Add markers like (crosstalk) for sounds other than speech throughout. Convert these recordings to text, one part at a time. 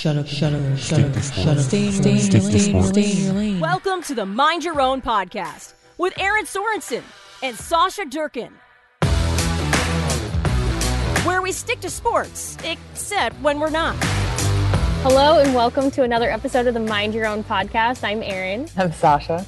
Shut up, shut up, shut up, shut up. Stay in your lane, Stick to stay in your sports. lane, stay in your lane. Welcome to the Mind Your Own podcast with Erin Sorensen and Sasha Durkin. Where we stick to sports, except when we're not. Hello and welcome to another episode of the Mind Your Own podcast. I'm Erin, I'm Sasha.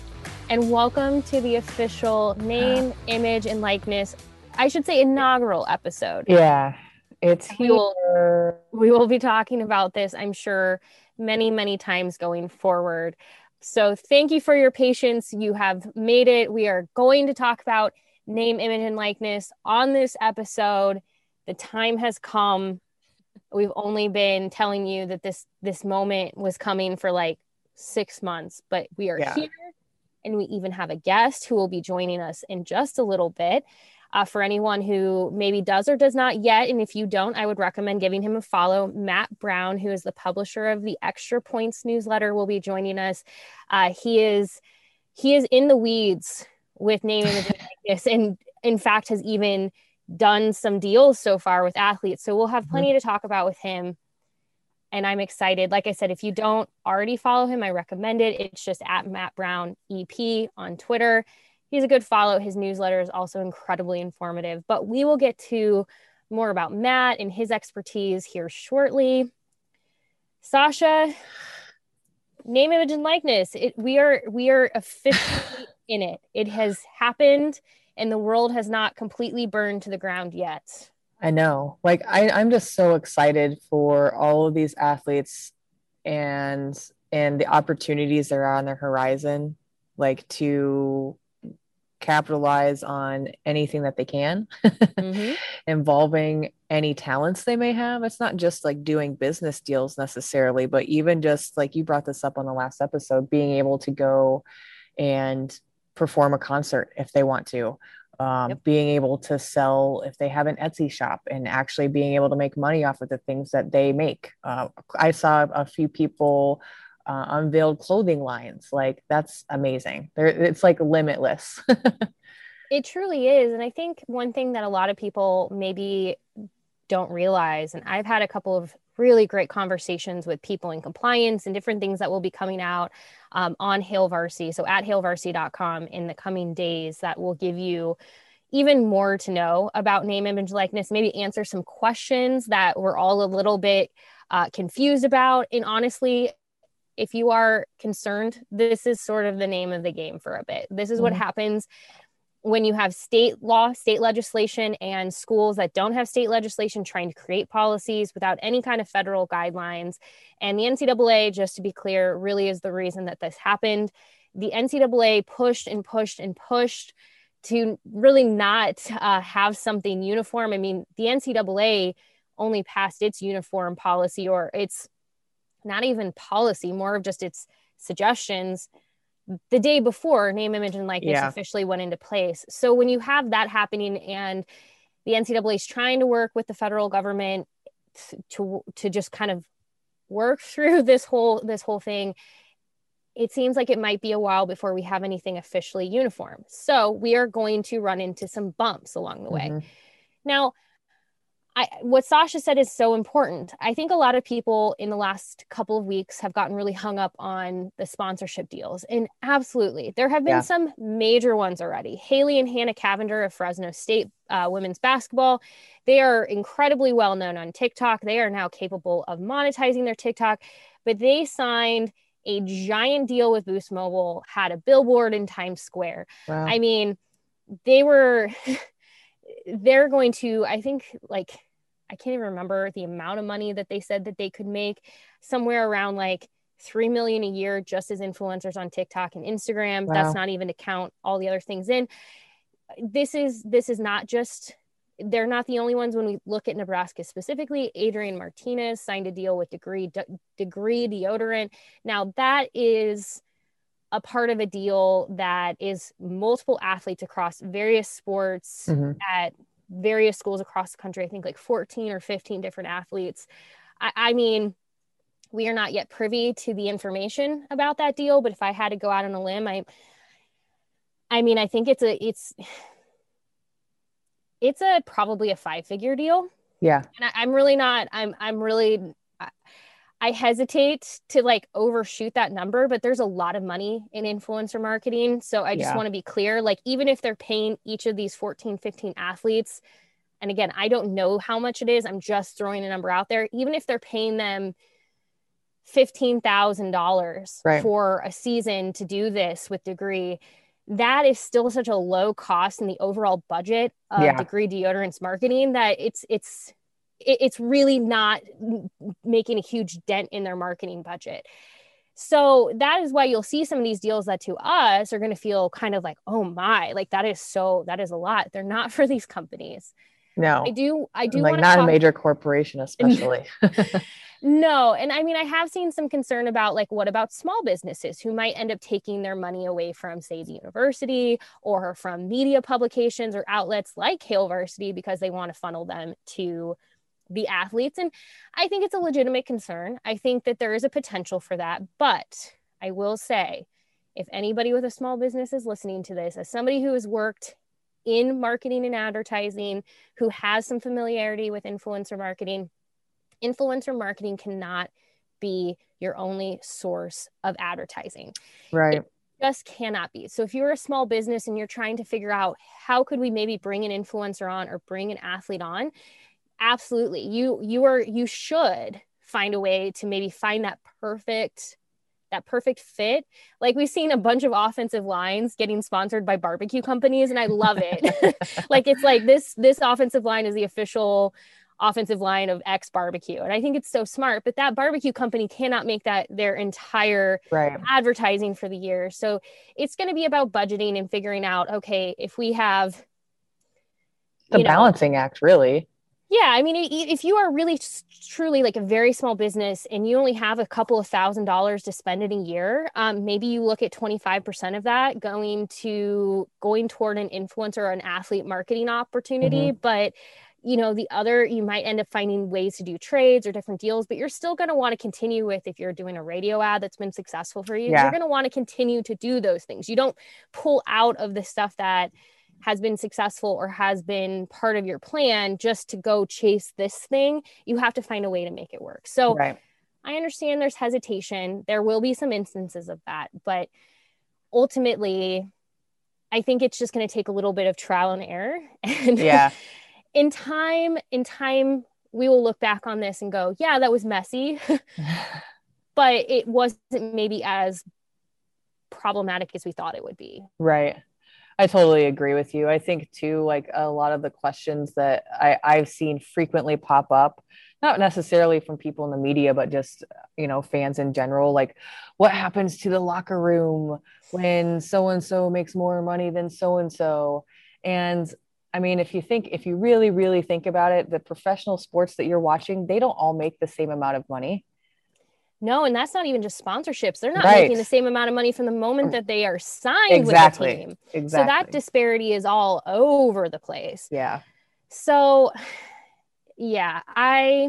and welcome to the official name, image, and likeness. I should say inaugural episode. Yeah, it's We will- here. We will be talking about this, I'm sure, many, many times going forward. So thank you for your patience. You have made it. We are going to talk about name, image, and likeness on this episode. The time has come. We've only been telling you that this this moment was coming for like six months, but we are Yeah. here, and we even have a guest who will be joining us in just a little bit. Uh, for anyone who maybe does or does not yet, and if you don't, I would recommend giving him a follow. Matt Brown, who is the publisher of the Extra Points newsletter, will be joining us. Uh, he is he is in the weeds with name image and likeness, and in fact has even done some deals so far with athletes. So we'll have plenty to talk about with him. And I'm excited. Like I said, if you don't already follow him, I recommend it. It's just at Matt Brown EP on Twitter. He's a good follow. His newsletter is also incredibly informative. But we will get to more about Matt and his expertise here shortly. Sasha, name, image, and likeness. It, we are we are officially (laughs) in it. It has happened, and the world has not completely burned to the ground yet. I know. Like I, I'm just so excited for all of these athletes and and the opportunities that are on their horizon, like to capitalize on anything that they can Mhm. (laughs) involving any talents they may have. It's not just like doing business deals necessarily, but even just like you brought this up on the last episode, being able to go and perform a concert if they want to. Um, Yep. being able to sell if they have an Etsy shop and actually being able to make money off of the things that they make. Uh, I saw a few people uh, unveiled clothing lines. Like that's amazing. It's like limitless. (laughs) It truly is. And I think one thing that a lot of people maybe don't realize, and I've had a couple of really great conversations with people in compliance and different things that will be coming out um, on Hail Varsity. So at hailvarsity.com in the coming days, that will give you even more to know about name, image, likeness, maybe answer some questions that we're all a little bit uh, confused about. And honestly, if you are concerned, this is sort of the name of the game for a bit. This is what Mhm. happens when you have state law, state legislation, and schools that don't have state legislation trying to create policies without any kind of federal guidelines. And the NCAA, just to be clear, really is the reason that this happened. The NCAA pushed and pushed and pushed to really not uh, have something uniform. I mean, the NCAA only passed its uniform policy or its not even policy, more of just its suggestions the day before name, image, and likeness Yeah. officially went into place. So when you have that happening and the NCAA is trying to work with the federal government to to just kind of work (laughs) through this whole this whole thing, it seems like it might be a while before we have anything officially uniform. So we are going to run into some bumps along the way. Mhm. Now, I, what Sasha said is so important. I think a lot of people in the last couple of weeks have gotten really hung up on the sponsorship deals. And absolutely, there have been Yeah. some major ones already. Haley and Hannah Cavinder of Fresno State uh, women's basketball, they are incredibly well known on TikTok. They are now capable of monetizing their TikTok, but they signed a giant deal with Boost Mobile, had a billboard in Times Square. Wow. I mean, they were (laughs) they're going to, I think, like, I can't even remember the amount of money that they said that they could make somewhere around like 3 million a year just as influencers on TikTok and Instagram. Wow. That's not even to count all the other things in. This is this is not just they're not the only ones when we look at Nebraska specifically. Adrian Martinez signed a deal with Degree Degree Deodorant. Now that is a part of a deal that is multiple athletes across various sports mm-hmm. at various schools across the country. I think like 14 or 15 different athletes. I, I mean, we are not yet privy to the information about that deal, but if I had to go out on a limb, I I mean, I think it's a it's it's a probably a five figure deal. Yeah. And I, am really not I'm I'm really I, hesitate to like overshoot that number, but there's a lot of money in influencer marketing. So I just yeah. want to be clear like even if they're paying each of these 14, 15 athletes, and again, I don't know how much it is. I'm just throwing a number out there. Even if they're paying them $15,000 right. for a season to do this with degree, that is still such a low cost in the overall budget of yeah. degree deodorants marketing that it's it's it's really not making a huge dent in their marketing budget. So that is why you'll see some of these deals that to us are going to feel kind of like, oh my, like that is so that is a lot. They're not (laughs) for these companies. No, I do. I do like not talk- a major corporation, especially. (laughs) (laughs) No. And I mean, I have seen some concern about like, what about small businesses who might end up taking their money away from, say, the university or from media publications or outlets like Hailvarsity because they want to funnel them to the athletes. And I think it's a legitimate concern. I think that there is a potential for that. But I will say, if anybody with a small business is listening to this, as somebody who has worked in marketing and advertising, who has some familiarity with influencer marketing, influencer marketing cannot be your only source of advertising. Right. It just cannot be. So if you're a small business and you're trying to figure out how could we maybe bring an influencer on or bring an athlete on, absolutely. You you are you should find a way to maybe find that perfect that perfect fit. Like we've seen a bunch of offensive lines getting sponsored by barbecue companies and I love it. (laughs) (laughs) like it's like this this offensive line is the official offensive line of X barbecue. And I think it's so smart, but that barbecue company cannot make that their entire right. advertising for the year. So it's going to be about budgeting and figuring out, okay, if we have the know, balancing act, really. Yeah, I mean, if you are really truly like a very small business and you only have a couple of thousand dollars to spend in a year, um, maybe you look at twenty five percent of that going to going toward an influencer or an athlete marketing opportunity. Mm-hmm. But you know the other you might end up finding ways to do trades or different deals but you're still going to want to continue with if you're doing a radio ad that's been successful for you yeah. you're going to want to continue to do those things you don't pull out of the stuff that has been successful or has been part of your plan just to go chase this thing you have to find a way to make it work. So right. i understand there's hesitation. There will be some instances of that but ultimately I think it's just going to take a little bit of trial and error. (laughs) And yeah, (laughs) in time in time we will look back on this and go yeah that was messy. (laughs) But it wasn't maybe as problematic as we thought it would be. Right i totally agree with you i think too like a lot of the questions that I, i've seen frequently pop up not necessarily from people in the media but just you know fans in general like what happens to the locker room when so and so makes more money than so and so and I mean, if you think, if you really, really think about it, the professional sports that you're watching, they don't all make the same amount of money. No, and that's not even just sponsorships. They're not right. making the same amount of money from the moment mm. that they are signed exactly. with the team. Exactly. So that disparity is all over the place. Yeah. So yeah, I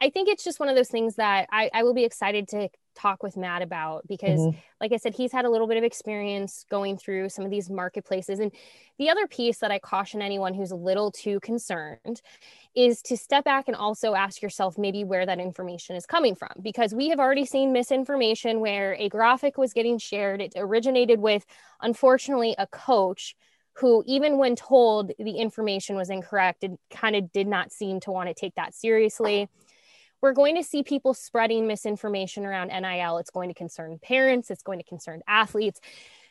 I think it's just one of those things that I, I will be excited to talk with Matt about because, mm-hmm. like I said, he's had a little bit of experience going through some of these marketplaces. And the other piece that I caution anyone who's a little too concerned is to step back and also ask yourself maybe where that information is coming from. Because we have already seen misinformation where a graphic was getting shared, it originated with, unfortunately, a coach who, even when told the information was incorrect, it kind of did not seem to want to take that seriously we're going to see people spreading misinformation around NIL. It's going to concern parents, it's going to concern athletes.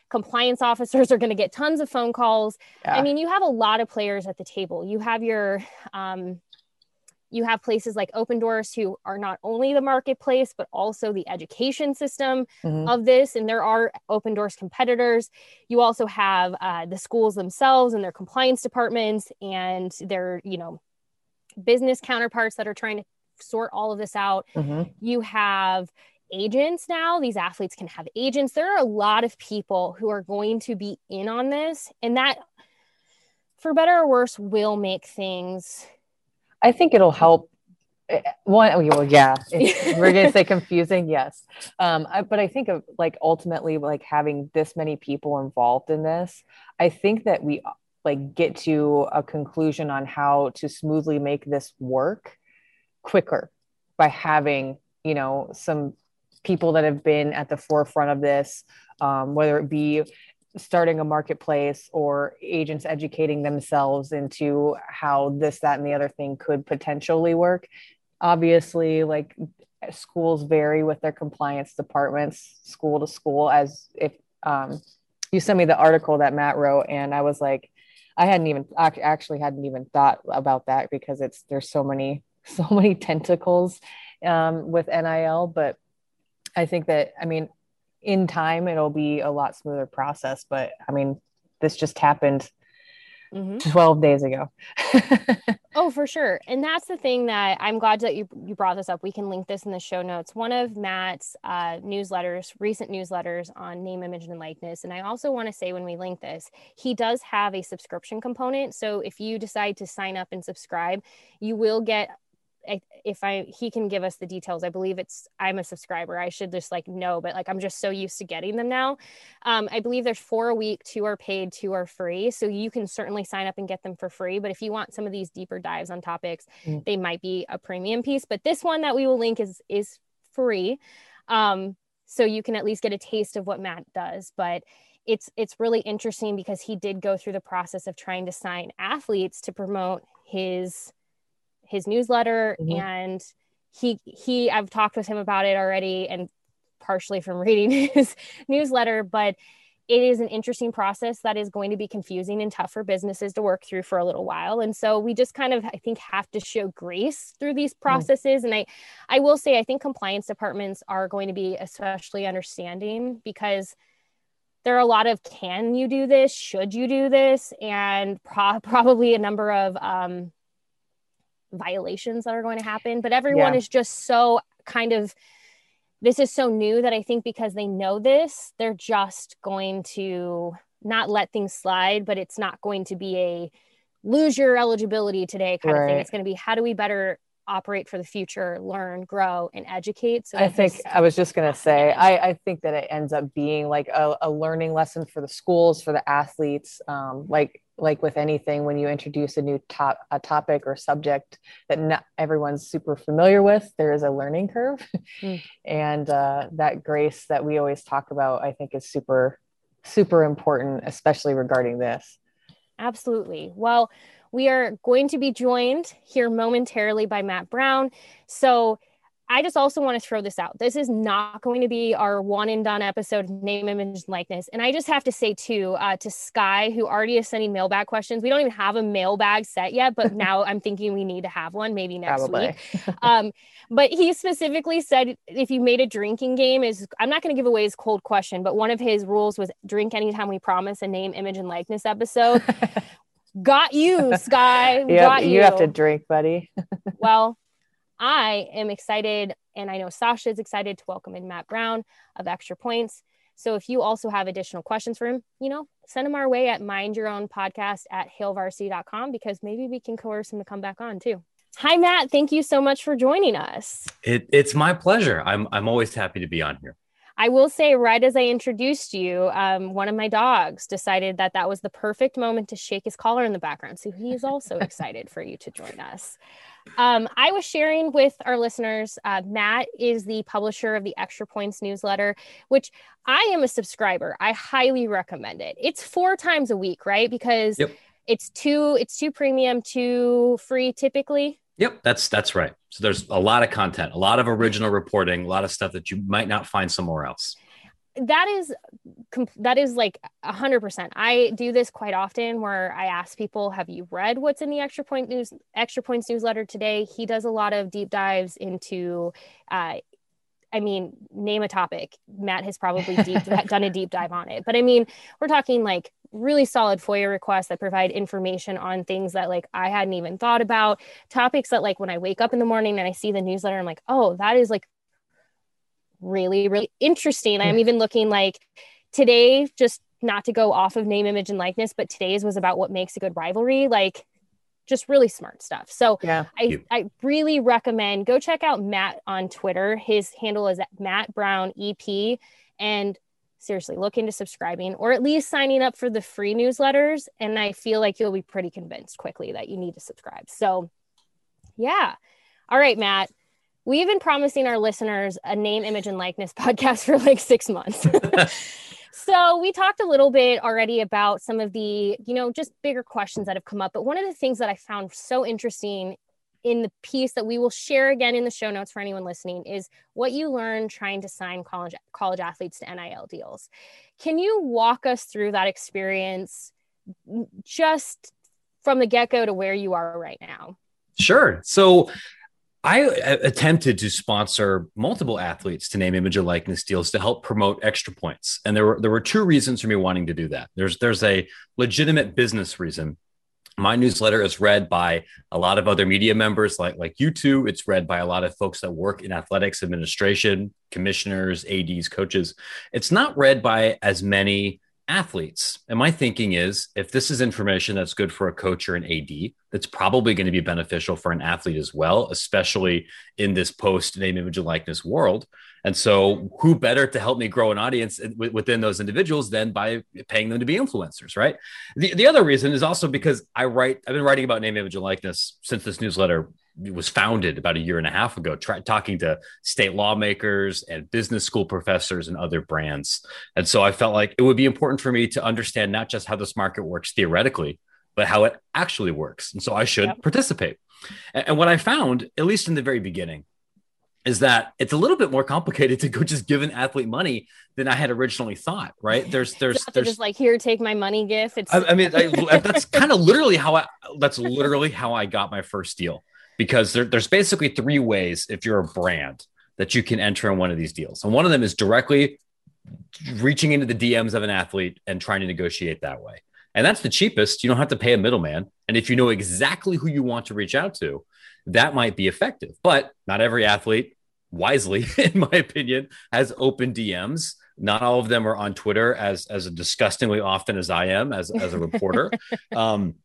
compliance officers are going to get tons of phone calls. Yeah. I mean, you have a lot of players at the table. You have your, um, you have places like Opendorse who are not only the marketplace, but also the education system Mhm. of this. And there are Opendorse competitors. You also have uh, the schools themselves and their compliance departments and their, you know, business counterparts that are trying to sort all of this out. Mhm. You have agents now. These athletes can have agents. There are a lot of people who are going to be in on this. And that, for better or worse, will make things I think it'll help. eh, One, oh, well, yeah, (laughs) we're gonna say confusing, yes. Um, I, but I think of like ultimately, like having this many people involved in this, I think that we like get to a conclusion on how to smoothly make this work quicker by having you know some people that have been at the forefront of this, um, whether it be starting a marketplace or agents educating themselves into how this that and the other thing could potentially work. Obviously like schools vary with their compliance departments school to school as if um, you sent me the article that matt wrote and i was like i hadn't even ac- actually hadn't even thought about that because it's there's so many (laughs) so many tentacles um, with nil but i think that i mean in time it'll be a lot smoother process but i mean this just happened Mhm. 12 days ago (laughs) Oh, for sure. And that's the thing that I'm glad that you you brought this up. We can link this in the show notes. One of Matt's uh, newsletters, recent newsletters on name, image, and likeness. And I also want to say when we link this, he does have a subscription component. So if you decide to sign up and subscribe, you will get. I- If I he can give us the details, I believe it's I'm a subscriber. I should just like know, but like I'm just so used to getting them now. Um, I believe there's four a week, two are paid, two are free. So you can certainly sign up and get them for free. But if you want some of these deeper dives on topics, Mm. they might be a premium piece. But this one that we will link is is free. Um, so you can at least get a taste of what Matt does. But it's it's really interesting because he did go through the process of trying to sign athletes to promote his his newsletter Mhm. and he he I've talked with him about it already and partially from reading (laughs) his newsletter, but it is an interesting process that is going to be confusing and tough for businesses to work through for a little while. And so we just kind of, I think, have to show grace through these processes. And I, I will say, I think compliance departments are going to be especially understanding because there are a lot of can you do this? Should you do this? And pro- (laughs) probably a number of um, violations that are going to happen. But everyone Yeah. is just so kind of this is so new that I think because they know this, they're just going to not let things slide, but it's not going to be a lose your eligibility today kind of thing. It's going to be how do we better operate for the future, learn, grow, and educate. So I think I was just gonna say I, I think that it ends up being like a, a learning lesson for the schools, for the athletes. Um, like like with anything, when you introduce a new top a topic or subject that not everyone's super familiar with, there is a learning curve, (laughs) Mm. and uh, that grace that we always talk about, I think, is super super important, especially regarding this. Absolutely. Well, we are going to be joined here momentarily by Matt Brown. So I just also want to throw this out. This is not going to be our one and done episode, name, image, and likeness. And I just have to say, too, uh, to Sky, who already is sending mailbag questions, we don't even have a mailbag set yet, but (laughs) now I'm thinking we need to have one maybe next Probably. week. (laughs) Um, but he specifically said if you made a drinking game, is I'm not going to give away his cold question, but one of his rules was drink anytime we promise a name, image, and likeness episode. (laughs) Got you, Sky. you, Got you. you have to drink, buddy. well, I am excited, and I know Sasha is excited to welcome in Matt Brown of Extra Points. So if you also have additional questions for him, you know, send them our way at mind your own podcast at hailvarsity.com because maybe we can coerce him to come back on too. Hi, Matt. Thank you so much for joining us. It, it's my pleasure. I'm I'm always happy to be on here. I will say, right as I introduced you, um, one of my dogs decided that that was the perfect moment to shake his collar in the background. So he is also (laughs) excited for you to join us. Um, I was sharing with our listeners, uh, Matt is the publisher of the Extra Points newsletter, which I am a subscriber. I highly recommend it. It's four times a week, right? Because Yep. it's two, it's two premium, two free typically. Yep, that's that's right. So there's a lot of content, a lot of original reporting, a lot of stuff that you might not find somewhere else. that is that is like a hundred percent. I do this quite often where I ask people, have you read what's in the extra point news extra points newsletter today? He does a lot of deep dives into uh, I mean, name a topic. Matt has probably deep, (laughs) done a deep dive on it. But I mean, we're talking like really solid FOIA requests that provide information on things that like I hadn't even thought about, topics that like when I wake up in the morning and I see the newsletter, I'm like, oh, that is like really, really interesting. I'm even looking like today, just not to go off of name, image, and likeness, but today's was about what makes a good rivalry. Like just really smart stuff. So Yeah. I, I really recommend go check out Matt on Twitter. His handle is at Matt Brown EP. And seriously, look into subscribing or at least signing up for the free newsletters. And I feel like you'll be pretty convinced quickly that you need to subscribe. So, yeah. All right, Matt. We've been promising our listeners a name, image, and likeness (laughs) podcast for like six months. (laughs) so we talked a little bit already about some of the, you know, just bigger questions that have come up. But one of the things that I found so interesting in the piece that we will share again in the show notes for anyone listening is what you learn trying to sign college college athletes to NIL deals. Can you walk us through that experience just from the get-go to where you are right now? Sure. So I uh, attempted to sponsor multiple athletes to name image and likeness deals to help promote extra points. And there were there were two reasons for me wanting to do that. There's there's a legitimate business reason. My newsletter is read by a lot of other media members like like you two. It's read by a lot of folks that work in athletics administration, commissioners, ADs, coaches. It's not read by as many athletes. And my thinking is if this is information that's good for a coach or an AD, that's probably going to be beneficial for an athlete as well, especially in this post name, image, and likeness world. And so, who better to help me grow an audience eh, within those individuals than by paying them to be influencers, right? The, the other reason is also because I write, I've been writing about name, image, and likeness since this newsletter was founded about a year and a half ago, try, talking to state lawmakers and business school professors and other brands. And so I felt like it would be important for me to understand not just how this market works theoretically, but how it actually works. And so I should yep. participate. And, and what I found, at least in the very beginning, is that it's a little bit more complicated to go just give an athlete money than I had originally thought. Right? There's, (laughs) there's, there's just like here, take my money gift. It's. I, I mean, I, (laughs) that's kind of literally how I. That's literally how I got my first deal because there, there's basically three ways if you're a brand that you can enter in one of these deals. And one of them is directly reaching into the DMs of an athlete and trying to negotiate that way. And that's the cheapest. You don't have to pay a middleman. And if you know exactly who you want to reach out to, that might be effective. But not every athlete, wisely, (laughs) in my opinion, has open DMs. Not all of them are on Twitter as as disgustingly often as I am as as a reporter. (laughs) um,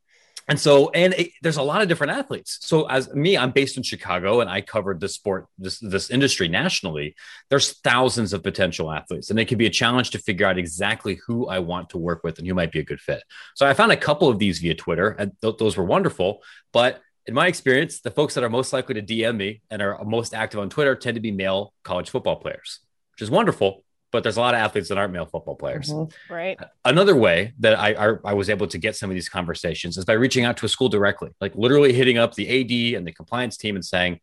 and so and it, there's a lot of different athletes so as me i'm based in chicago and i covered this sport this this industry nationally there's thousands of potential athletes and it can be a challenge to figure out exactly who i want to work with and who might be a good fit so i found a couple of these via twitter and th- those were wonderful but in my experience the folks that are most likely to dm me and are most active on twitter tend to be male college football players which is wonderful but there's a lot of athletes that aren't male football players. Mm-hmm. Right. Another way that I, I, I was able to get some of these conversations is by reaching out to a school directly, like literally hitting up the AD and the compliance team and saying,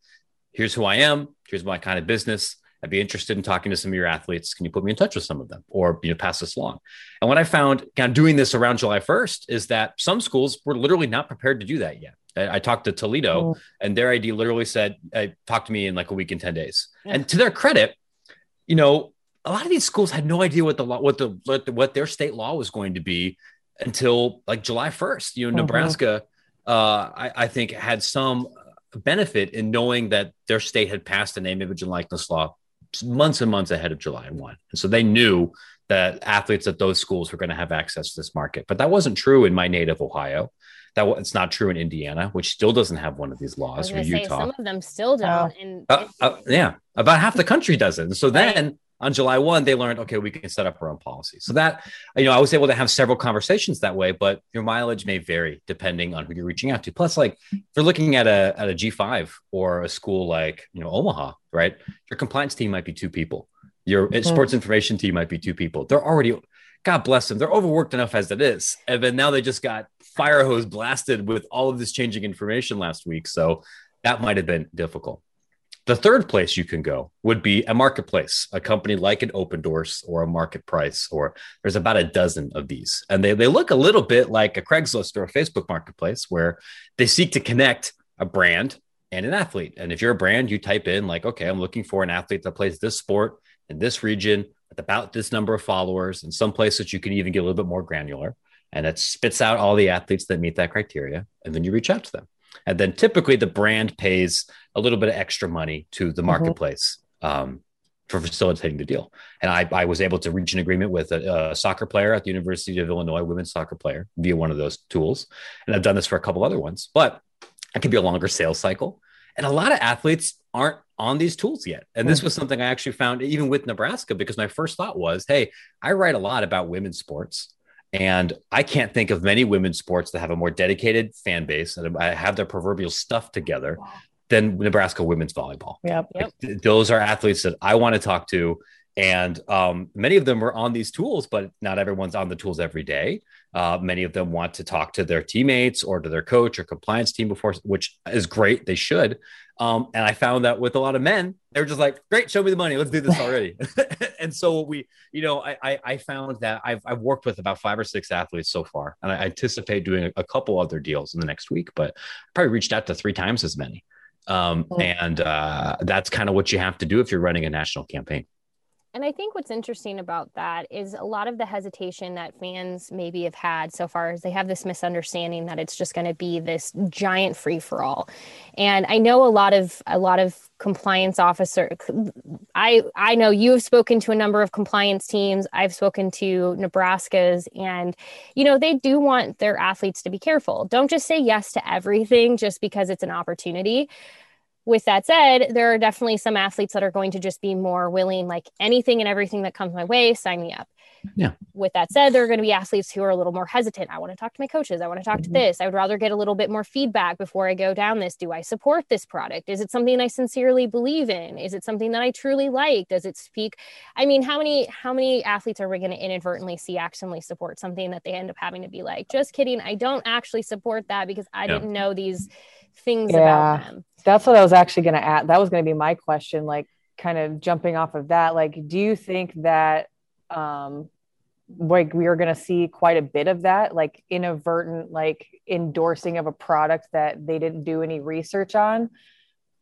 "Here's who I am. Here's my kind of business. I'd be interested in talking to some of your athletes. Can you put me in touch with some of them, or you know, pass this along?" And what I found, kind of doing this around July 1st, is that some schools were literally not prepared to do that yet. I, I talked to Toledo, oh. and their ID literally said, "Talk to me in like a week in ten days." Yeah. And to their credit, you know, a lot of these schools had no idea what the law, what the what, the, their state law was going to be until like July 1st. You know, mm-hmm. Nebraska, uh, I, I, think had some benefit in knowing that their state had passed a name, image, and likeness law months and months ahead of July 1. And so they knew that athletes at those schools were going to have access to this market. But that wasn't true in my native Ohio. That it's not true in Indiana, which still doesn't have one of these laws, or Utah. Some of them still don't. And uh, uh, yeah, about half the country doesn't. So then on July 1, they learned, okay, we can set up our own policy. So that, you know, I was able to have several conversations that way, but your mileage may vary depending on who you're reaching out to. Plus, like if you're looking at a, at a G5 or a school like, you know, Omaha, right? Your compliance team might be two people. Your mm-hmm. sports information team might be two people. They're already, God bless them, they're overworked enough as it is. And then now they just got fire hose blasted with all of this changing information last week. So that might have been difficult. The third place you can go would be a marketplace, a company like an Opendorse or a MarketPryce, or there's about a dozen of these. And they, they look a little bit like a Craigslist or a Facebook marketplace where they seek to connect a brand and an athlete. And if you're a brand, you type in, like, okay, I'm looking for an athlete that plays this sport in this region with about this number of followers. and some places, you can even get a little bit more granular. And it spits out all the athletes that meet that criteria. And then you reach out to them. And then typically the brand pays a little bit of extra money to the mm-hmm. marketplace mm-hmm. um, for facilitating the deal. And I, I, was able to reach an agreement with a, a, soccer player at the University of Illinois, women's soccer player via one of those tools. And I've done this for a couple other ones, but it could be a longer sales cycle. And a lot of athletes aren't on these tools yet. And this mm-hmm. was something I actually found even with Nebraska, because my first thought was, hey, I write a lot about women's sports. And I can't think of many women's sports that have a more dedicated fan base and I have their proverbial stuff together than Nebraska women's volleyball. Yep. yep. those are athletes that I want to talk to. And um, many of them are on these tools, but not everyone's on the tools every day. Uh, many of them want to talk to their teammates or to their coach or compliance team before, which is great. They should. Um, and I found that with a lot of men, they're just like, great, show me the money. Let's do this already. (laughs) and so we, you know, I, I, I, found that I've, I've worked with about five or six athletes so far, and I anticipate doing a, a couple other deals in the next week, but I probably reached out to three times as many. Um, and uh, that's kind of what you have to do if you're running a national campaign. And I think what's interesting about that is a lot of the hesitation that fans maybe have had so far is they have this misunderstanding that it's just going to be this giant free for all. And I know a lot of a lot of compliance officer I I know you've spoken to a number of compliance teams. I've spoken to Nebraska's and you know they do want their athletes to be careful. Don't just say yes to everything just because it's an opportunity with that said, there are definitely some athletes that are going to just be more willing, like anything and everything that comes my way, sign me up. Yeah. With that said, there are going to be athletes who are a little more hesitant. I want to talk to my coaches. I want to talk mm-hmm. to this. I would rather get a little bit more feedback before I go down this. Do I support this product? Is it something I sincerely believe in? Is it something that I truly like? Does it speak? I mean, how many how many athletes are we going to inadvertently see accidentally support something that they end up having to be like, just kidding, I don't actually support that because I yeah. didn't know these things yeah. about them that's what I was actually going to add. That was going to be my question, like kind of jumping off of that. Like, do you think that, um, like we are going to see quite a bit of that, like inadvertent, like endorsing of a product that they didn't do any research on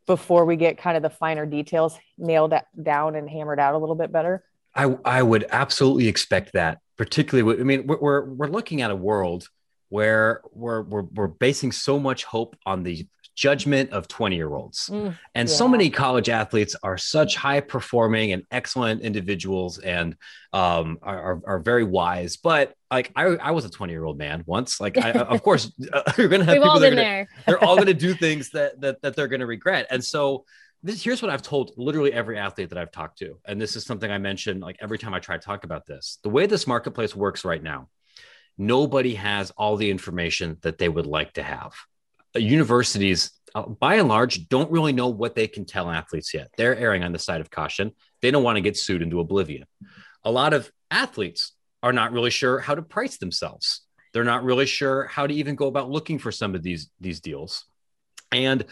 before we get kind of the finer details nailed down and hammered out a little bit better? I, I would absolutely expect that, particularly. I mean, we're, we're looking at a world where we're, we're, we're basing so much hope on the judgment of 20 year olds. Mm, and yeah. so many college athletes are such high performing and excellent individuals and um, are, are, very wise. But like I, I was a 20 year old man once. Like, I, of (laughs) course, uh, (laughs) you're going to have We've people that are gonna, they're all going to do (laughs) things that, that, that they're going to regret. And so, this here's what I've told literally every athlete that I've talked to. And this is something I mentioned like every time I try to talk about this. The way this marketplace works right now, nobody has all the information that they would like to have universities, uh, by and large, don't really know what they can tell athletes yet. They're erring on the side of caution. They don't want to get sued into oblivion. A lot of athletes are not really sure how to price themselves. They're not really sure how to even go about looking for some of these these deals. And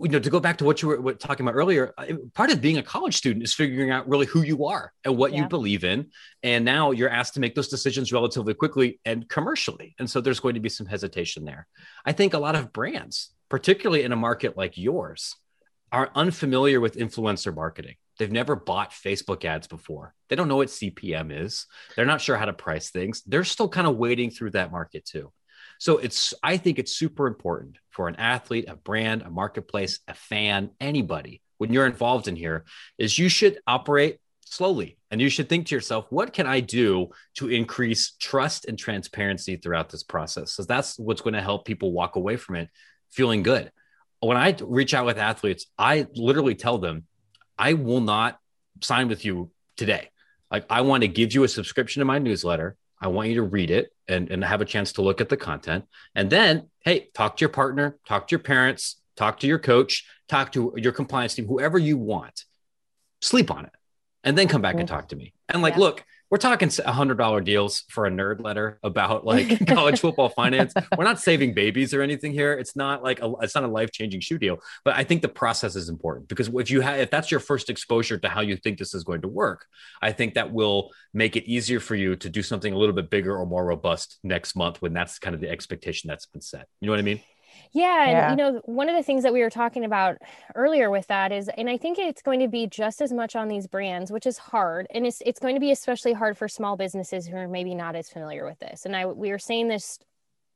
you know, to go back to what you were talking about earlier, uh, part of being a college student is figuring out really who you are and what yeah. you believe in. And now you're asked to make those decisions relatively quickly and commercially. And so there's going to be some hesitation there. I think a lot of brands, particularly in a market like yours, are unfamiliar with influencer marketing. They've never bought Facebook ads before. They don't know what CPM is. They're not sure how to price things. They're still kind of wading through that market too. So it's I think it's super important for an athlete, a brand, a marketplace, a fan, anybody when you're involved in here is you should operate slowly and you should think to yourself what can i do to increase trust and transparency throughout this process? Because that's what's going to help people walk away from it feeling good. When i reach out with athletes i literally tell them i will not sign with you today. Like i want to give you a subscription to my newsletter I want you to read it and, and have a chance to look at the content. And then, hey, talk to your partner, talk to your parents, talk to your coach, talk to your compliance team, whoever you want. Sleep on it and then come back and talk to me. And like, yeah. look, we're talking hundred dollar deals for a nerd letter about (laughs) like college football finance. We're not saving babies or anything here. It's not like a, it's not a life changing shoe deal. But I think the process is important because if you have if that's your first exposure to how you think this is going to work, I think that will make it easier for you to do something a little bit bigger or more robust next month when that's kind of the expectation that's been set. You know what I mean? Yeah, and you know, one of the things that we were talking about earlier with that is, and I think it's going to be just as much on these brands, which is hard, and it's it's going to be especially hard for small businesses who are maybe not as familiar with this. And I we were saying this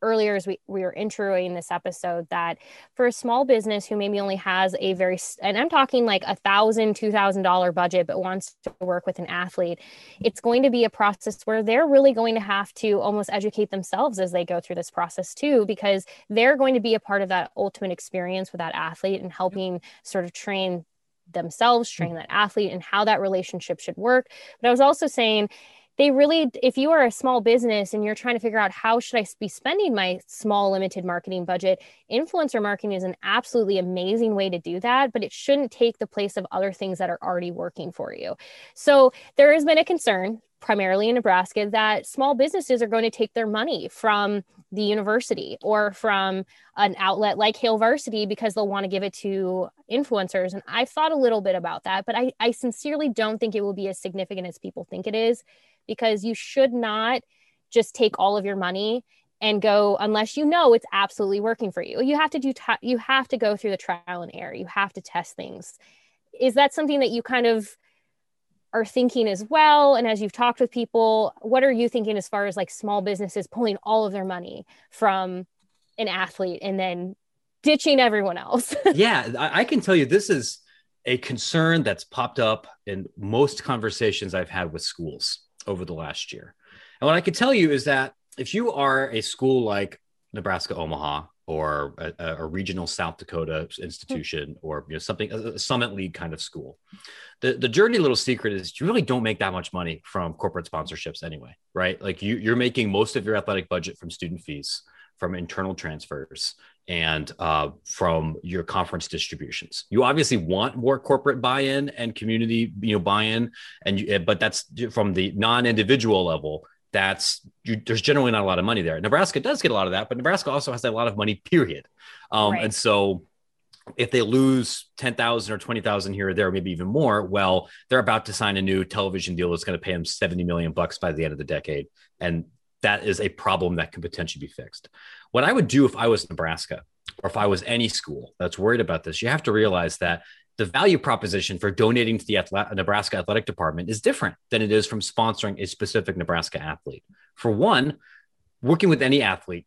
earlier as we, we were introing this episode that for a small business who maybe only has a very and i'm talking like a thousand two thousand dollar budget but wants to work with an athlete it's going to be a process where they're really going to have to almost educate themselves as they go through this process too because they're going to be a part of that ultimate experience with that athlete and helping sort of train themselves mm-hmm. train that athlete and how that relationship should work. But i was also saying they really if you are a small business and you're trying to figure out how should i be spending my small limited marketing budget influencer marketing is an absolutely amazing way to do that but it shouldn't take the place of other things that are already working for you so there has been a concern primarily in nebraska that small businesses are going to take their money from the university or from an outlet like Hail Varsity because they'll want to give it to influencers. And I've thought a little bit about that, but I, I sincerely don't think it will be as significant as people think it is because you should not just take all of your money and go unless you know it's absolutely working for you. You have to do t- you have to go through the trial and error. You have to test things. Is that something that you kind of are thinking as well and as you've talked with people, what are you thinking as far as like small businesses pulling all of their money from an athlete and then ditching everyone else? (laughs) yeah, I can tell you this is a concern that's popped up in most conversations I've had with schools over the last year. And what I can tell you is that if you are a school like Nebraska Omaha or a, a regional South Dakota institution or you know something a Summit League kind of school, the the dirty little secret is you really don't make that much money from corporate sponsorships anyway, right? Like you you're making most of your athletic budget from student fees, from internal transfers, and uh, from your conference distributions. You obviously want more corporate buy-in and community, you know, buy-in, and you, but that's from the non-individual level. That's you, there's generally not a lot of money there. Nebraska does get a lot of that, but Nebraska also has a lot of money. Period. Um, right. And so, if they lose ten thousand or twenty thousand here or there, maybe even more, well, they're about to sign a new television deal that's going to pay them seventy million bucks by the end of the decade, and that is a problem that can potentially be fixed. What I would do if I was Nebraska or if I was any school that's worried about this, you have to realize that the value proposition for donating to the Nebraska athletic department is different than it is from sponsoring a specific Nebraska athlete. For one, working with any athlete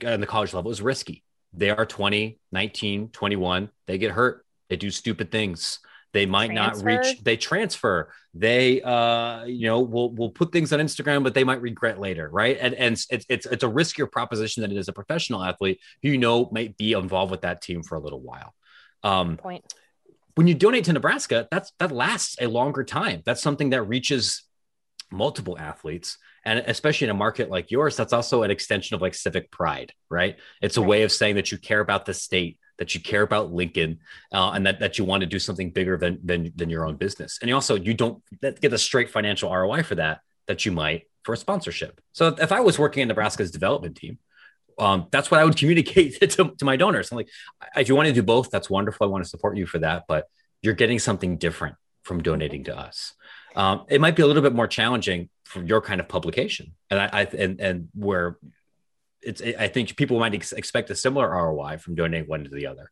at the college level is risky. They are 20, 19, 21. They get hurt. They do stupid things. They might transfer. not reach. They transfer. They, uh, you know, will will put things on Instagram, but they might regret later, right? And and it's it's it's a riskier proposition than it is a professional athlete who you know might be involved with that team for a little while. Um, Point. When you donate to Nebraska, that's that lasts a longer time. That's something that reaches multiple athletes and especially in a market like yours that's also an extension of like civic pride right it's a right. way of saying that you care about the state that you care about Lincoln, uh, and that, that you want to do something bigger than, than, than your own business. And also, you don't get a straight financial ROI for that, that you might for a sponsorship. So if I was working in Nebraska's development team, um, that's what I would (laughs) communicate to, to my donors. I'm like, if you want to do both, that's wonderful. I want to support you for that, but you're getting something different from donating to us. Um, it might be a little bit more challenging for your kind of publication, and I, I and and where it's I think people might ex- expect a similar ROI from donating one to the other.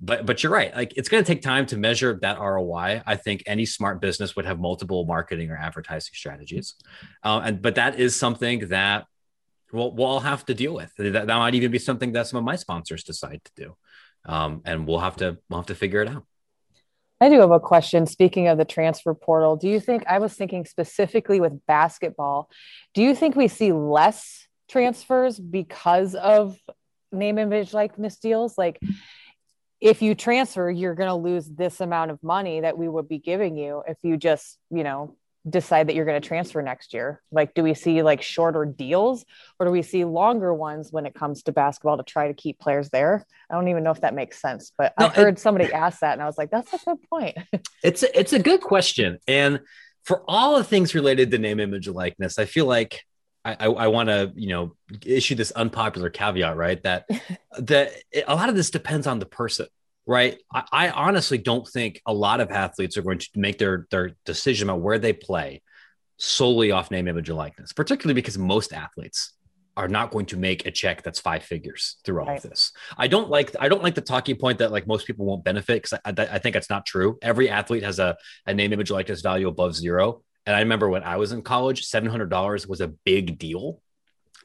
But but you're right. Like it's going to take time to measure that ROI. I think any smart business would have multiple marketing or advertising strategies, uh, and but that is something that we'll we'll all have to deal with. That, that might even be something that some of my sponsors decide to do, um, and we'll have to we'll have to figure it out. I do have a question. Speaking of the transfer portal, do you think I was thinking specifically with basketball? Do you think we see less transfers because of name image likeness deals like if you transfer you're going to lose this amount of money that we would be giving you if you just you know decide that you're going to transfer next year. Like do we see like shorter deals or do we see longer ones when it comes to basketball to try to keep players there? I don't even know if that makes sense but no, i heard it, somebody ask that and i was like that's a good point. (laughs) It's a, it's a good question. And for all the things related to name, image, likeness, I feel like I, I, I want to, you know, issue this unpopular caveat, right? That (laughs) that a lot of this depends on the person, right? I, I honestly don't think a lot of athletes are going to make their their decision about where they play solely off name, image, and likeness, particularly because most athletes are not going to make a check that's five figures through all right. of this. I don't like I don't like the talking point that like most people won't benefit because I, I, think that's not true. Every athlete has a, a name, image, likeness value above zero. And I remember when I was in college, seven hundred dollars was a big deal,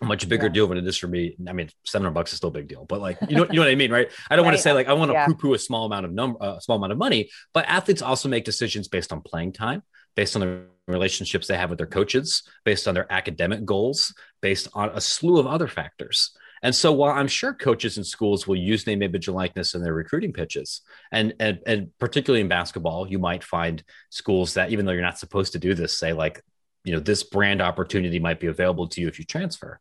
a much bigger yeah. deal than it is for me. I mean, seven hundred bucks is still a big deal, but like you know, you know what I mean, right? I don't right. want to say like I want to yeah. poo-poo a small amount of number, a uh, small amount of money, but athletes also make decisions based on playing time, based on the relationships they have with their coaches, based on their academic goals, based on a slew of other factors. And so while I'm sure coaches and schools will use name, image, and likeness in their recruiting pitches, and, and, and particularly in basketball, you might find schools that even though you're not supposed to do this, say like, you know, this brand opportunity might be available to you if you transfer.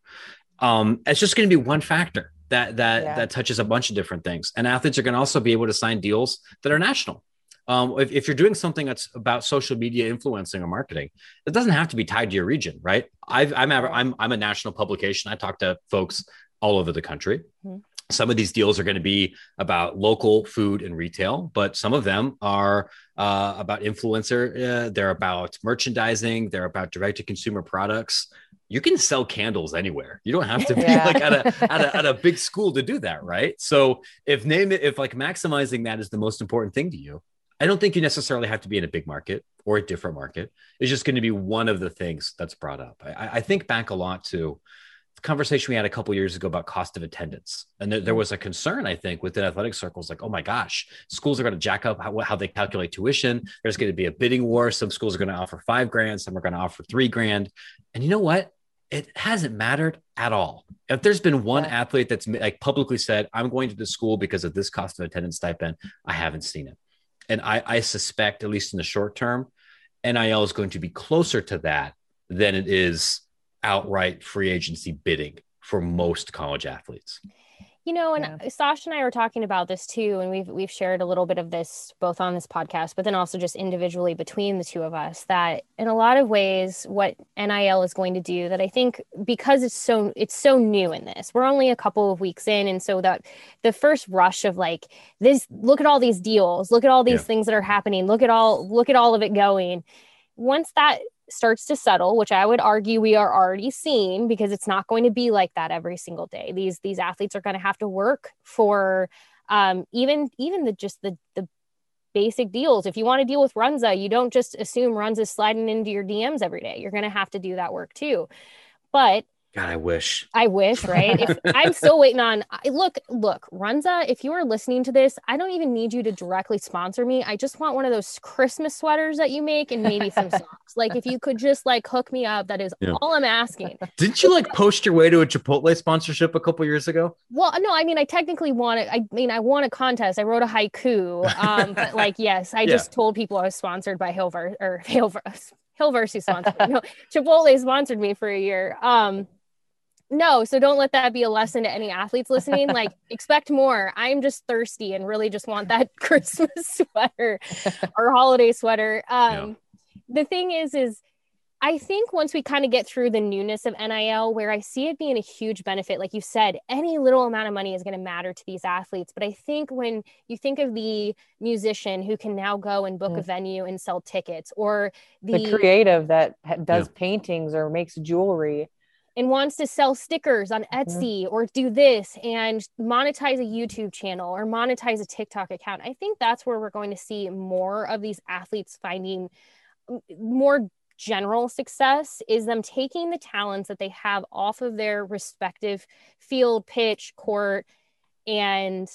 Um, it's just going to be one factor that that yeah. that touches a bunch of different things. And athletes are going to also be able to sign deals that are national. Um, if, if, you're doing something that's about social media influencing or marketing, it doesn't have to be tied to your region, right? I've, I'm, I'm, I'm a national publication. I talk to folks all over the country. Mm-hmm. Some of these deals are going to be about local food and retail, but some of them are uh, about influencer. Uh, they're about merchandising. They're about direct to consumer products. You can sell candles anywhere. You don't have to be yeah. like at a, at a at a big (laughs) school to do that, right? So if name it, if like maximizing that is the most important thing to you, I don't think you necessarily have to be in a big market or a different market. It's just going to be one of the things that's brought up. I, I think back a lot to conversation we had a couple years ago about cost of attendance, and there, there, mm. was a concern I think within athletic circles, like, oh my gosh, schools are going to jack up how, how they calculate tuition. There's going to be a bidding war. Some schools are going to offer five grand, some are going to offer three grand, and you know what? It hasn't mattered at all. If there's been one yeah. athlete that's like publicly said, "I'm going to the school because of this cost of attendance stipend," I haven't seen it. And I, I suspect, at least in the short term, NIL is going to be closer to that than it is outright free agency bidding for most college athletes. You know, and yeah. Sasha and I were talking about this too, and we've we've shared a little bit of this both on this podcast, but then also just individually between the two of us. That in a lot of ways, what NIL is going to do, that I think because it's so it's so new in this, we're only a couple of weeks in, and so that the first rush of like this, look at all these deals, look at all these yeah. things that are happening, look at all look at all of it going. Once that starts to settle which i would argue we are already seeing because it's not going to be like that every single day. These these athletes are going to have to work for um, even even the just the the basic deals. If you want to deal with runza you don't just assume Runza's sliding into your dms every day. You're going to have to do that work too. But God, I wish. I wish, right? if, (laughs) I'm still waiting on. Look, look, Runza. If you are listening to this, I don't even need you to directly sponsor me. I just want one of those Christmas sweaters that you make and maybe some (laughs) socks. Like, if you could just like hook me up, that is yeah. all I'm asking. Didn't you like post your way to a Chipotle sponsorship a couple years ago? Well, no, I mean, I technically won it. I mean, I won a contest. I wrote a haiku. Um, but (laughs) like, yes, I yeah. just told people I was sponsored by Hilver or Hilver. Hillverse sponsored. no, Chipotle sponsored me for a year. Um, no so don't let that be a lesson to any athletes listening like (laughs) expect more i'm just thirsty and really just want that (laughs) christmas (laughs) sweater or holiday sweater um yeah. the thing is is I think once we kind of get through the newness of NIL, where I see it being a huge benefit, like you said, any little amount of money is going to matter to these athletes. But I think when you think of the musician who can now go and book mm. a venue and sell tickets, or the, the creative that does yeah. paintings or makes jewelry, and wants to sell stickers on. Etsy or do this and monetize a YouTube channel or monetize a TikTok account. I think that's where we're going to see more of these athletes finding more general success is them taking the talents that they have off of their respective field, pitch, court, and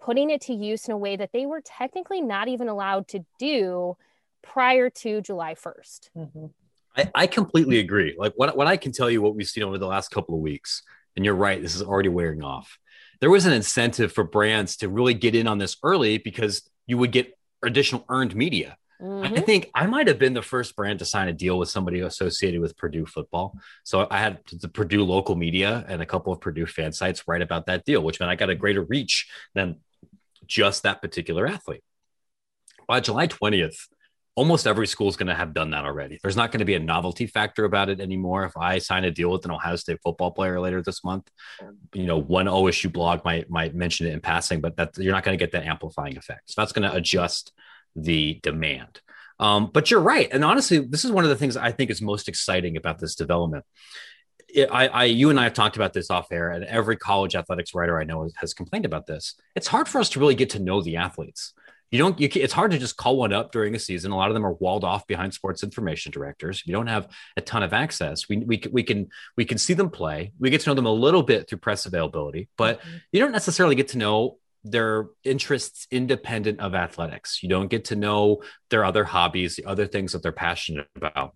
putting it to use in a way that they were technically not even allowed to do prior to July 1st. Mm-hmm. I, I completely agree. Like what, what I can tell you, what we've seen over the last couple of weeks, and you're right, this is already wearing off. There was an incentive for brands to really get in on this early because you would get additional earned media. Mm-hmm. I think I might have been the first brand to sign a deal with somebody associated with Purdue football. So I had the Purdue local media and a couple of Purdue fan sites write about that deal, which meant I got a greater reach than just that particular athlete. By July 20th, almost every school is going to have done that already. There's not going to be a novelty factor about it anymore. If I sign a deal with an Ohio State football player later this month, you know, one OSU blog might might mention it in passing, but that you're not going to get that amplifying effect. So that's going to adjust the demand. Um, but you're right, and honestly, this is one of the things I think is most exciting about this development. It, I, I, you and I have talked about this off air, and every college athletics writer I know has complained about this. It's hard for us to really get to know the athletes you don't you it's hard to just call one up during a season. A lot of them are walled off behind sports information directors. You don't have a ton of access. We, we, we can we can see them play. We get to know them a little bit through press availability but mm-hmm. you don't necessarily get to know their interests independent of athletics. You don't get to know their other hobbies the other things that they're passionate about.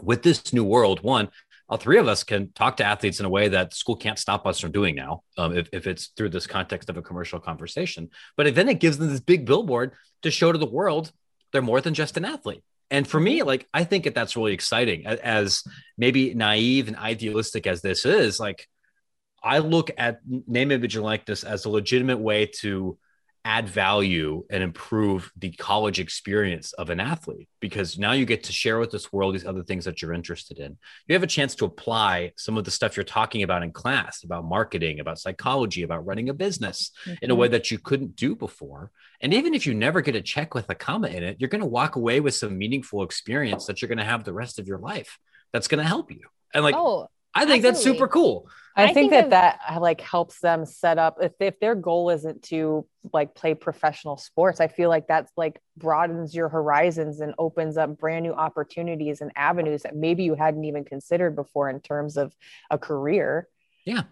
With this new world one all three of us can talk to athletes in a way that school can't stop us from doing now um, if, if it's through this context of a commercial conversation. But then it gives them this big billboard to show to the world they're more than just an athlete. And for me like i think that that's really exciting. As maybe naive and idealistic as this is like i look at name image and likeness as a legitimate way to add value and improve the college experience of an athlete because now you get to share with this world these other things that you're interested in. You have a chance to apply some of the stuff you're talking about in class about marketing, about psychology, about running a business mm-hmm. in a way mm-hmm. that you couldn't do before. And even if you never get a check with a comma in it, you're going to walk away with some meaningful experience that you're going to have the rest of your life that's going to help you. And like, oh, I think Absolutely. that's super cool. I, I think, think, that of, that uh, like helps them set up if, if their goal isn't to like play professional sports. I feel like that's like broadens your horizons and opens up brand new opportunities and avenues that maybe you hadn't even considered before in terms of a career. Yeah.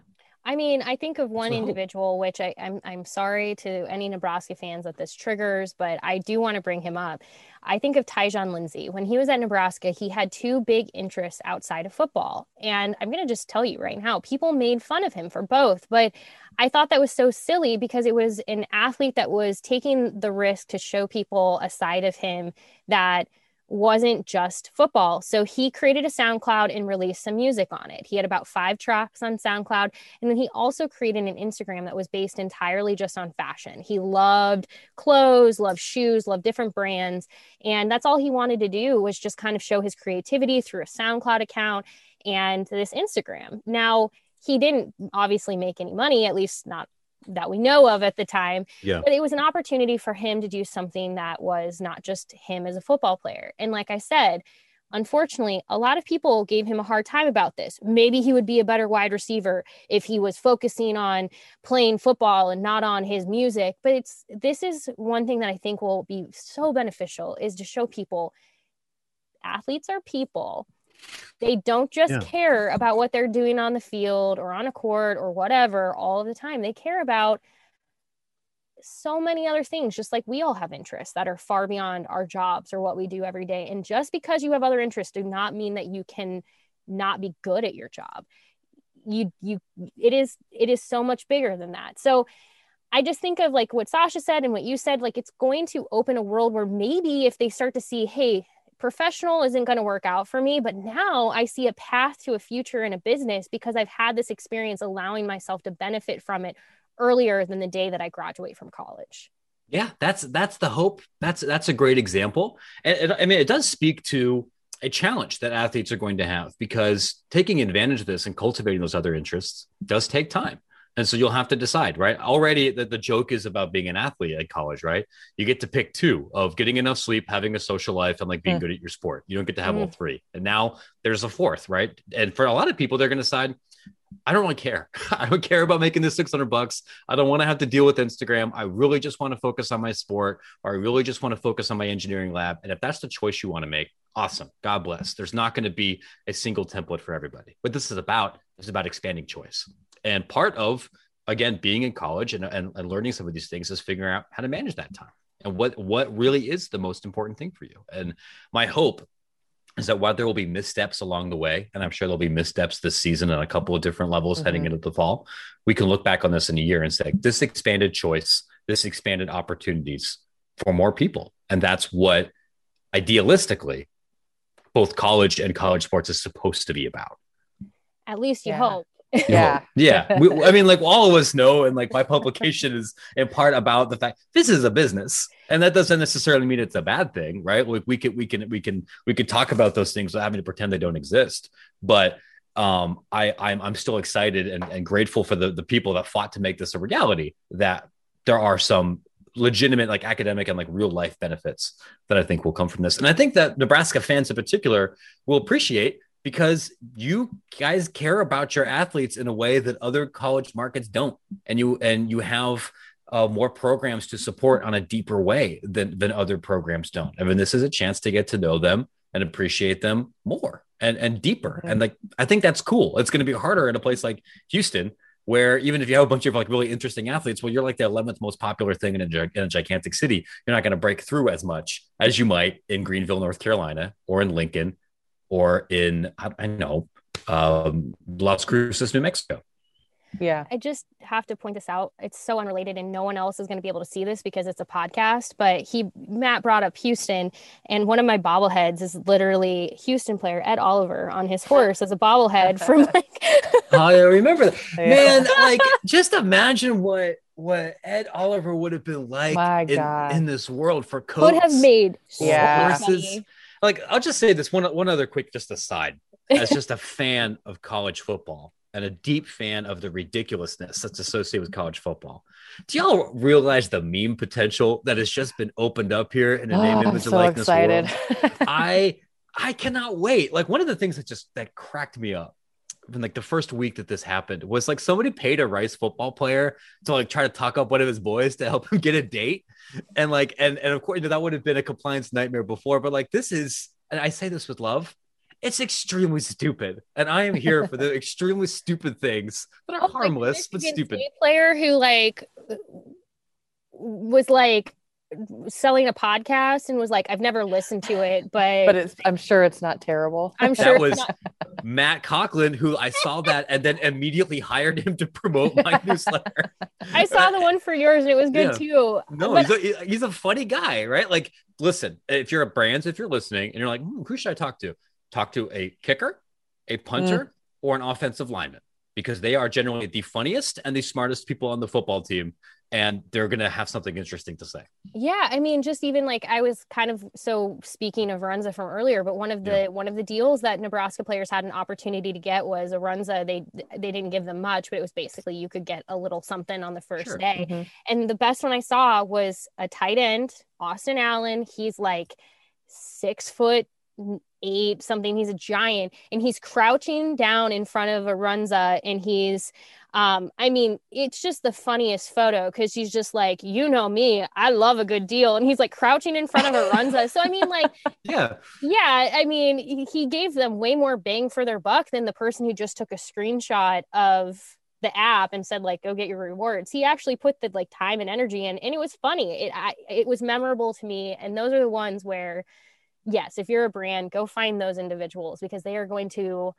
I mean, I think of one so, individual, which I, I'm I'm sorry to any Nebraska fans that this triggers, but I do want to bring him up. I think of Tyjon Lindsey. When he was at Nebraska, he had two big interests outside of football. And I'm going to just tell you right now, people made fun of him for both. But I thought that was so silly because it was an athlete that was taking the risk to show people a side of him that wasn't just football. So he created a SoundCloud and released some music on it. He had about five tracks on SoundCloud. And then he also created an Instagram that was based entirely just on fashion. He loved clothes, loved shoes, loved different brands. And that's all he wanted to do was just kind of show his creativity through a SoundCloud account and this Instagram. Now, he didn't obviously make any money, at least not that we know of at the time. Yeah. But it was an opportunity for him to do something that was not just him as a football player. And like I said, unfortunately, a lot of people gave him a hard time about this. Maybe he would be a better wide receiver if he was focusing on playing football and not on his music. But it's this is one thing that I think will be so beneficial is to show people athletes are people they don't just yeah. care about what they're doing on the field or on a court or whatever all the time. They care about so many other things, just like we all have interests that are far beyond our jobs or what we do every day. And just because you have other interests do not mean that you can not be good at your job. You you it is it is so much bigger than that. So I just think of like what Sasha said and what you said, like it's going to open a world where maybe if they start to see, hey, professional isn't going to work out for me, but now I see a path to a future in a business because I've had this experience allowing myself to benefit from it earlier than the day that I graduate from college. Yeah, that's that's the hope. That's that's a great example. And, I mean, it does speak to a challenge that athletes are going to have because taking advantage of this and cultivating those other interests does take time. And so you'll have to decide, right? Already the, the joke is about being an athlete at college, right? You get to pick two of getting enough sleep, having a social life, and like being mm. good at your sport. You don't get to have mm. all three. And now there's a fourth, right? And for a lot of people, they're going to decide, I don't really care. (laughs) I don't care about making this 600 bucks. I don't want to have to deal with Instagram. I really just want to focus on my sport or I really just want to focus on my engineering lab. And if that's the choice you want to make, awesome. God bless. There's not going to be a single template for everybody. What this is about is about expanding choice. And part of, again, being in college and, and, and learning some of these things is figuring out how to manage that time and what, what really is the most important thing for you. And my hope is that while there will be missteps along the way, and I'm sure there'll be missteps this season on a couple of different levels mm-hmm. heading into the fall, we can look back on this in a year and say, this expanded choice, this expanded opportunities for more people. And that's what idealistically both college and college sports is supposed to be about. At least you yeah. hope. Yeah yeah (laughs) we, i mean like all of us know and like my publication is in part about the fact this is a business and that doesn't necessarily mean it's a bad thing, right? Like we can we can we can we can talk about those things without having to pretend they don't exist. But um, I I'm I'm still excited and, and grateful for the the people that fought to make this a reality. That there are some legitimate like academic and like real life benefits that I think will come from this. And I think that Nebraska fans in particular will appreciate because you guys care about your athletes in a way that other college markets don't. And you and you have uh, more programs to support on a deeper way than than other programs don't. I mean, this is a chance to get to know them and appreciate them more and and deeper. And like I think that's cool. It's going to be harder in a place like Houston where even if you have a bunch of like really interesting athletes, well, you're like the 11th most popular thing in a, in a gigantic city. You're not going to break through as much as you might in Greenville, North Carolina, or in Lincoln, or in I, I know um, Las Cruces, New Mexico. Yeah. I just have to point this out. It's so unrelated and no one else is going to be able to see this because it's a podcast, but he Matt brought up Houston and one of my bobbleheads is literally Houston player Ed Oliver on his horse as a bobblehead (laughs) from like Oh, (laughs) I remember that. Man, like just imagine what what Ed Oliver would have been like My in, God. in this world for coaches. would have made so Yeah. horses. money. Like I'll just say this one one other quick just aside. As just a (laughs) fan of college football and a deep fan of the ridiculousness that's associated with college football. Do y'all realize the meme potential that has just been opened up here in a Oh, name, I'm image, so likeness excited. world? (laughs) I I cannot wait. Like one of the things that just that cracked me up like the first week that this happened was like somebody paid a Rice football player to like try to talk up one of his boys to help (laughs) him get a date. And like and and of course you know, that would have been a compliance nightmare before, but like this is and I say this with love. It's extremely stupid. And I am here for the (laughs) extremely stupid things that are Oh, like, harmless but stupid. Player who like was like selling a podcast and was like, I've never listened to it, (laughs) but, but it's I'm sure it's not terrible. I'm sure it's was not- Matt Coughlin, who I saw that and then immediately hired him to promote my (laughs) newsletter. I saw the one for yours and it was good Yeah. too. No, But he's a, he's a funny guy, right? Like, listen, if you're a brands, if you're listening and you're like, hmm, who should I talk to? Talk to a kicker, a punter, or an offensive lineman because they are generally the funniest and the smartest people on the football team. And they're going to have something interesting to say. Yeah, I mean, just even like I was kind of so speaking of Runza from earlier, but one of the Yeah. one of the deals that Nebraska players had an opportunity to get was a Runza. They they didn't give them much, but it was basically you could get a little something on the first Sure. day. Mhm. And the best one I saw was a tight end, Austin Allen. He's like six foot eight something. He's a giant, and he's crouching down in front of a Runza, and he's um, I mean, it's just the funniest photo because he's just like, you know me, I love a good deal. And he's like crouching in front of a Runza. So, I mean, like, (laughs) Yeah. yeah, I mean, he- he gave them way more bang for their buck than the person who just took a screenshot of the app and said like go get your rewards he actually put the like time and energy in and it was funny it I, it was memorable to me and those are the ones where yes if you're a brand go find those individuals because they are going to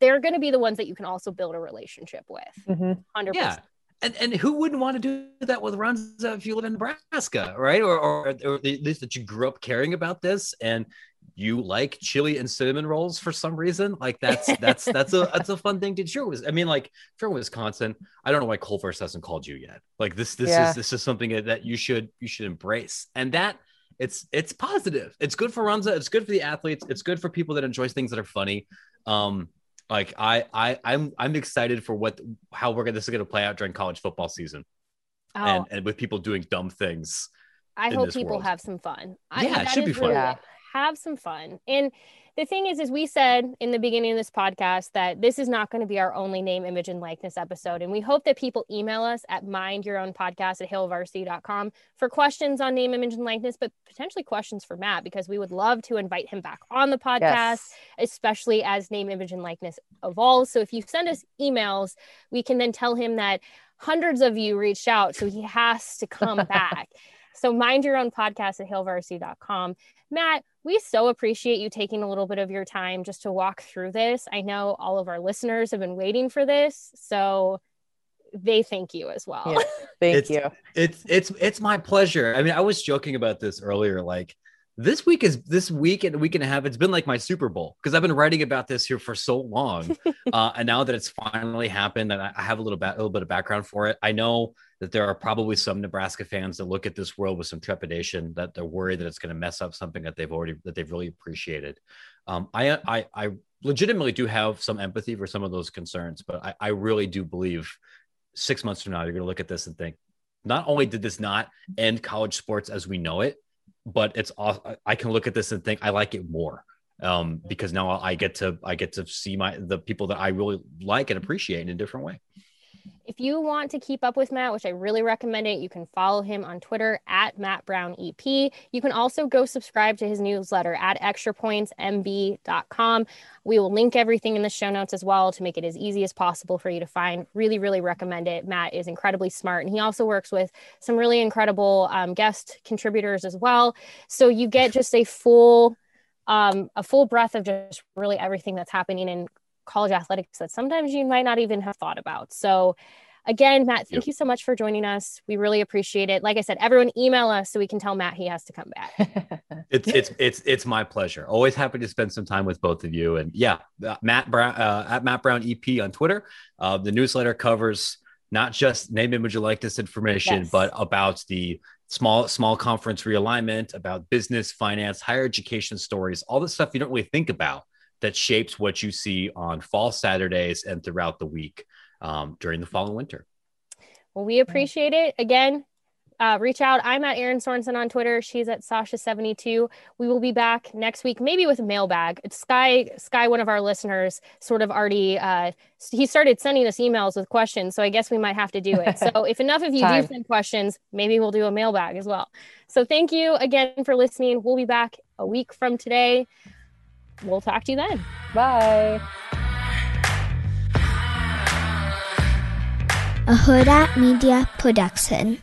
they're going to be the ones that you can also build a relationship with Mhm. 100% Yeah. And, and who wouldn't want to do that with Runza if you live in Nebraska, right? Or, or, or at least that you grew up caring about this and you like chili and cinnamon rolls for some reason. Like that's that's (laughs) that's a that's a fun thing to sure was. I mean, like if you're in Wisconsin, I don't know why Culver's hasn't called you yet. Like this this Yeah. is this is something that you should you should embrace. And that it's it's positive. It's good for Runza. It's good for the athletes. It's good for people that enjoy things that are funny. Um, like I I I'm I'm excited for what how we're gonna this is gonna play out during college football season oh, and and with people doing dumb things. I in hope this people world. have some fun. I, Yeah, it that should be fun. really Yeah. Have some fun. And the thing is, is we said in the beginning of this podcast that this is not going to be our only name, image, and likeness episode. And we hope that people email us at mindyourownpodcast at hailvarsity.com for questions on name, image, and likeness, but potentially questions for Matt, because we would love to invite him back on the podcast Yes. especially as name, image, and likeness evolves. So if you send us emails, we can then tell him that hundreds of you reached out, so he has to come (laughs) back. So mind your own podcast at hailvarsity.com. Matt, we so appreciate you taking a little bit of your time just to walk through this. I know all of our listeners have been waiting for this, so they thank you as well. Yeah. Thank It's- you. It's it's it's my pleasure. I mean, I was joking about this earlier. Like this week is this week and a week and a half. It's been like my Super Bowl because I've been writing about this here for so long, (laughs) uh, and now that it's finally happened, and I have a little, ba- a little bit of background for it, I know that there are probably some Nebraska fans that look at this world with some trepidation, that they're worried that it's going to mess up something that they've already that they've really appreciated. Um, I, I I legitimately do have some empathy for some of those concerns, but I, I really do believe six months from now you're going to look at this and think, not only did this not end college sports as we know it but it's I can look at this and think I like it more um, because now I get to I get to see my the people that I really like and appreciate in a different way. If you want to keep up with Matt, which I really recommend it, you can follow him on Twitter at Matt Brown EP. You can also go subscribe to his newsletter at extrapointsmb.com. We will link everything in the show notes as well to make it as easy as possible for you to find. Really, really recommend it. Matt is incredibly smart, and he also works with some really incredible um, guest contributors as well. So you get just a full um, a full breath of just really everything that's happening in college athletics that sometimes you might not even have thought about. So, again, Matt, thank yep. you so much for joining us. We really appreciate it. Like I said, everyone email us so we can tell Matt he has to come back. (laughs) it's it's it's it's my pleasure. Always happy to spend some time with both of you. And yeah, uh, Matt Brown uh, at Matt Brown EP on Twitter. Uh, the newsletter covers not just name, image, likeness information, yes. but about the small small conference realignment, about business, finance, higher education stories, all the stuff you don't really think about that shapes what you see on fall Saturdays and throughout the week um, during the fall and winter. Well, we appreciate it. Again, uh, reach out. I'm at Erin Sorensen on Twitter. She's at Sasha72. We will be back next week, maybe with a mailbag. It's Sky, Sky, one of our listeners, sort of already, uh, he started sending us emails with questions. So I guess we might have to do it. So (laughs) if enough of you do send questions, maybe we'll do a mailbag as well. So thank you again for listening. We'll be back a week from today we'll talk to you then. Bye. A Hurrdat Media Production.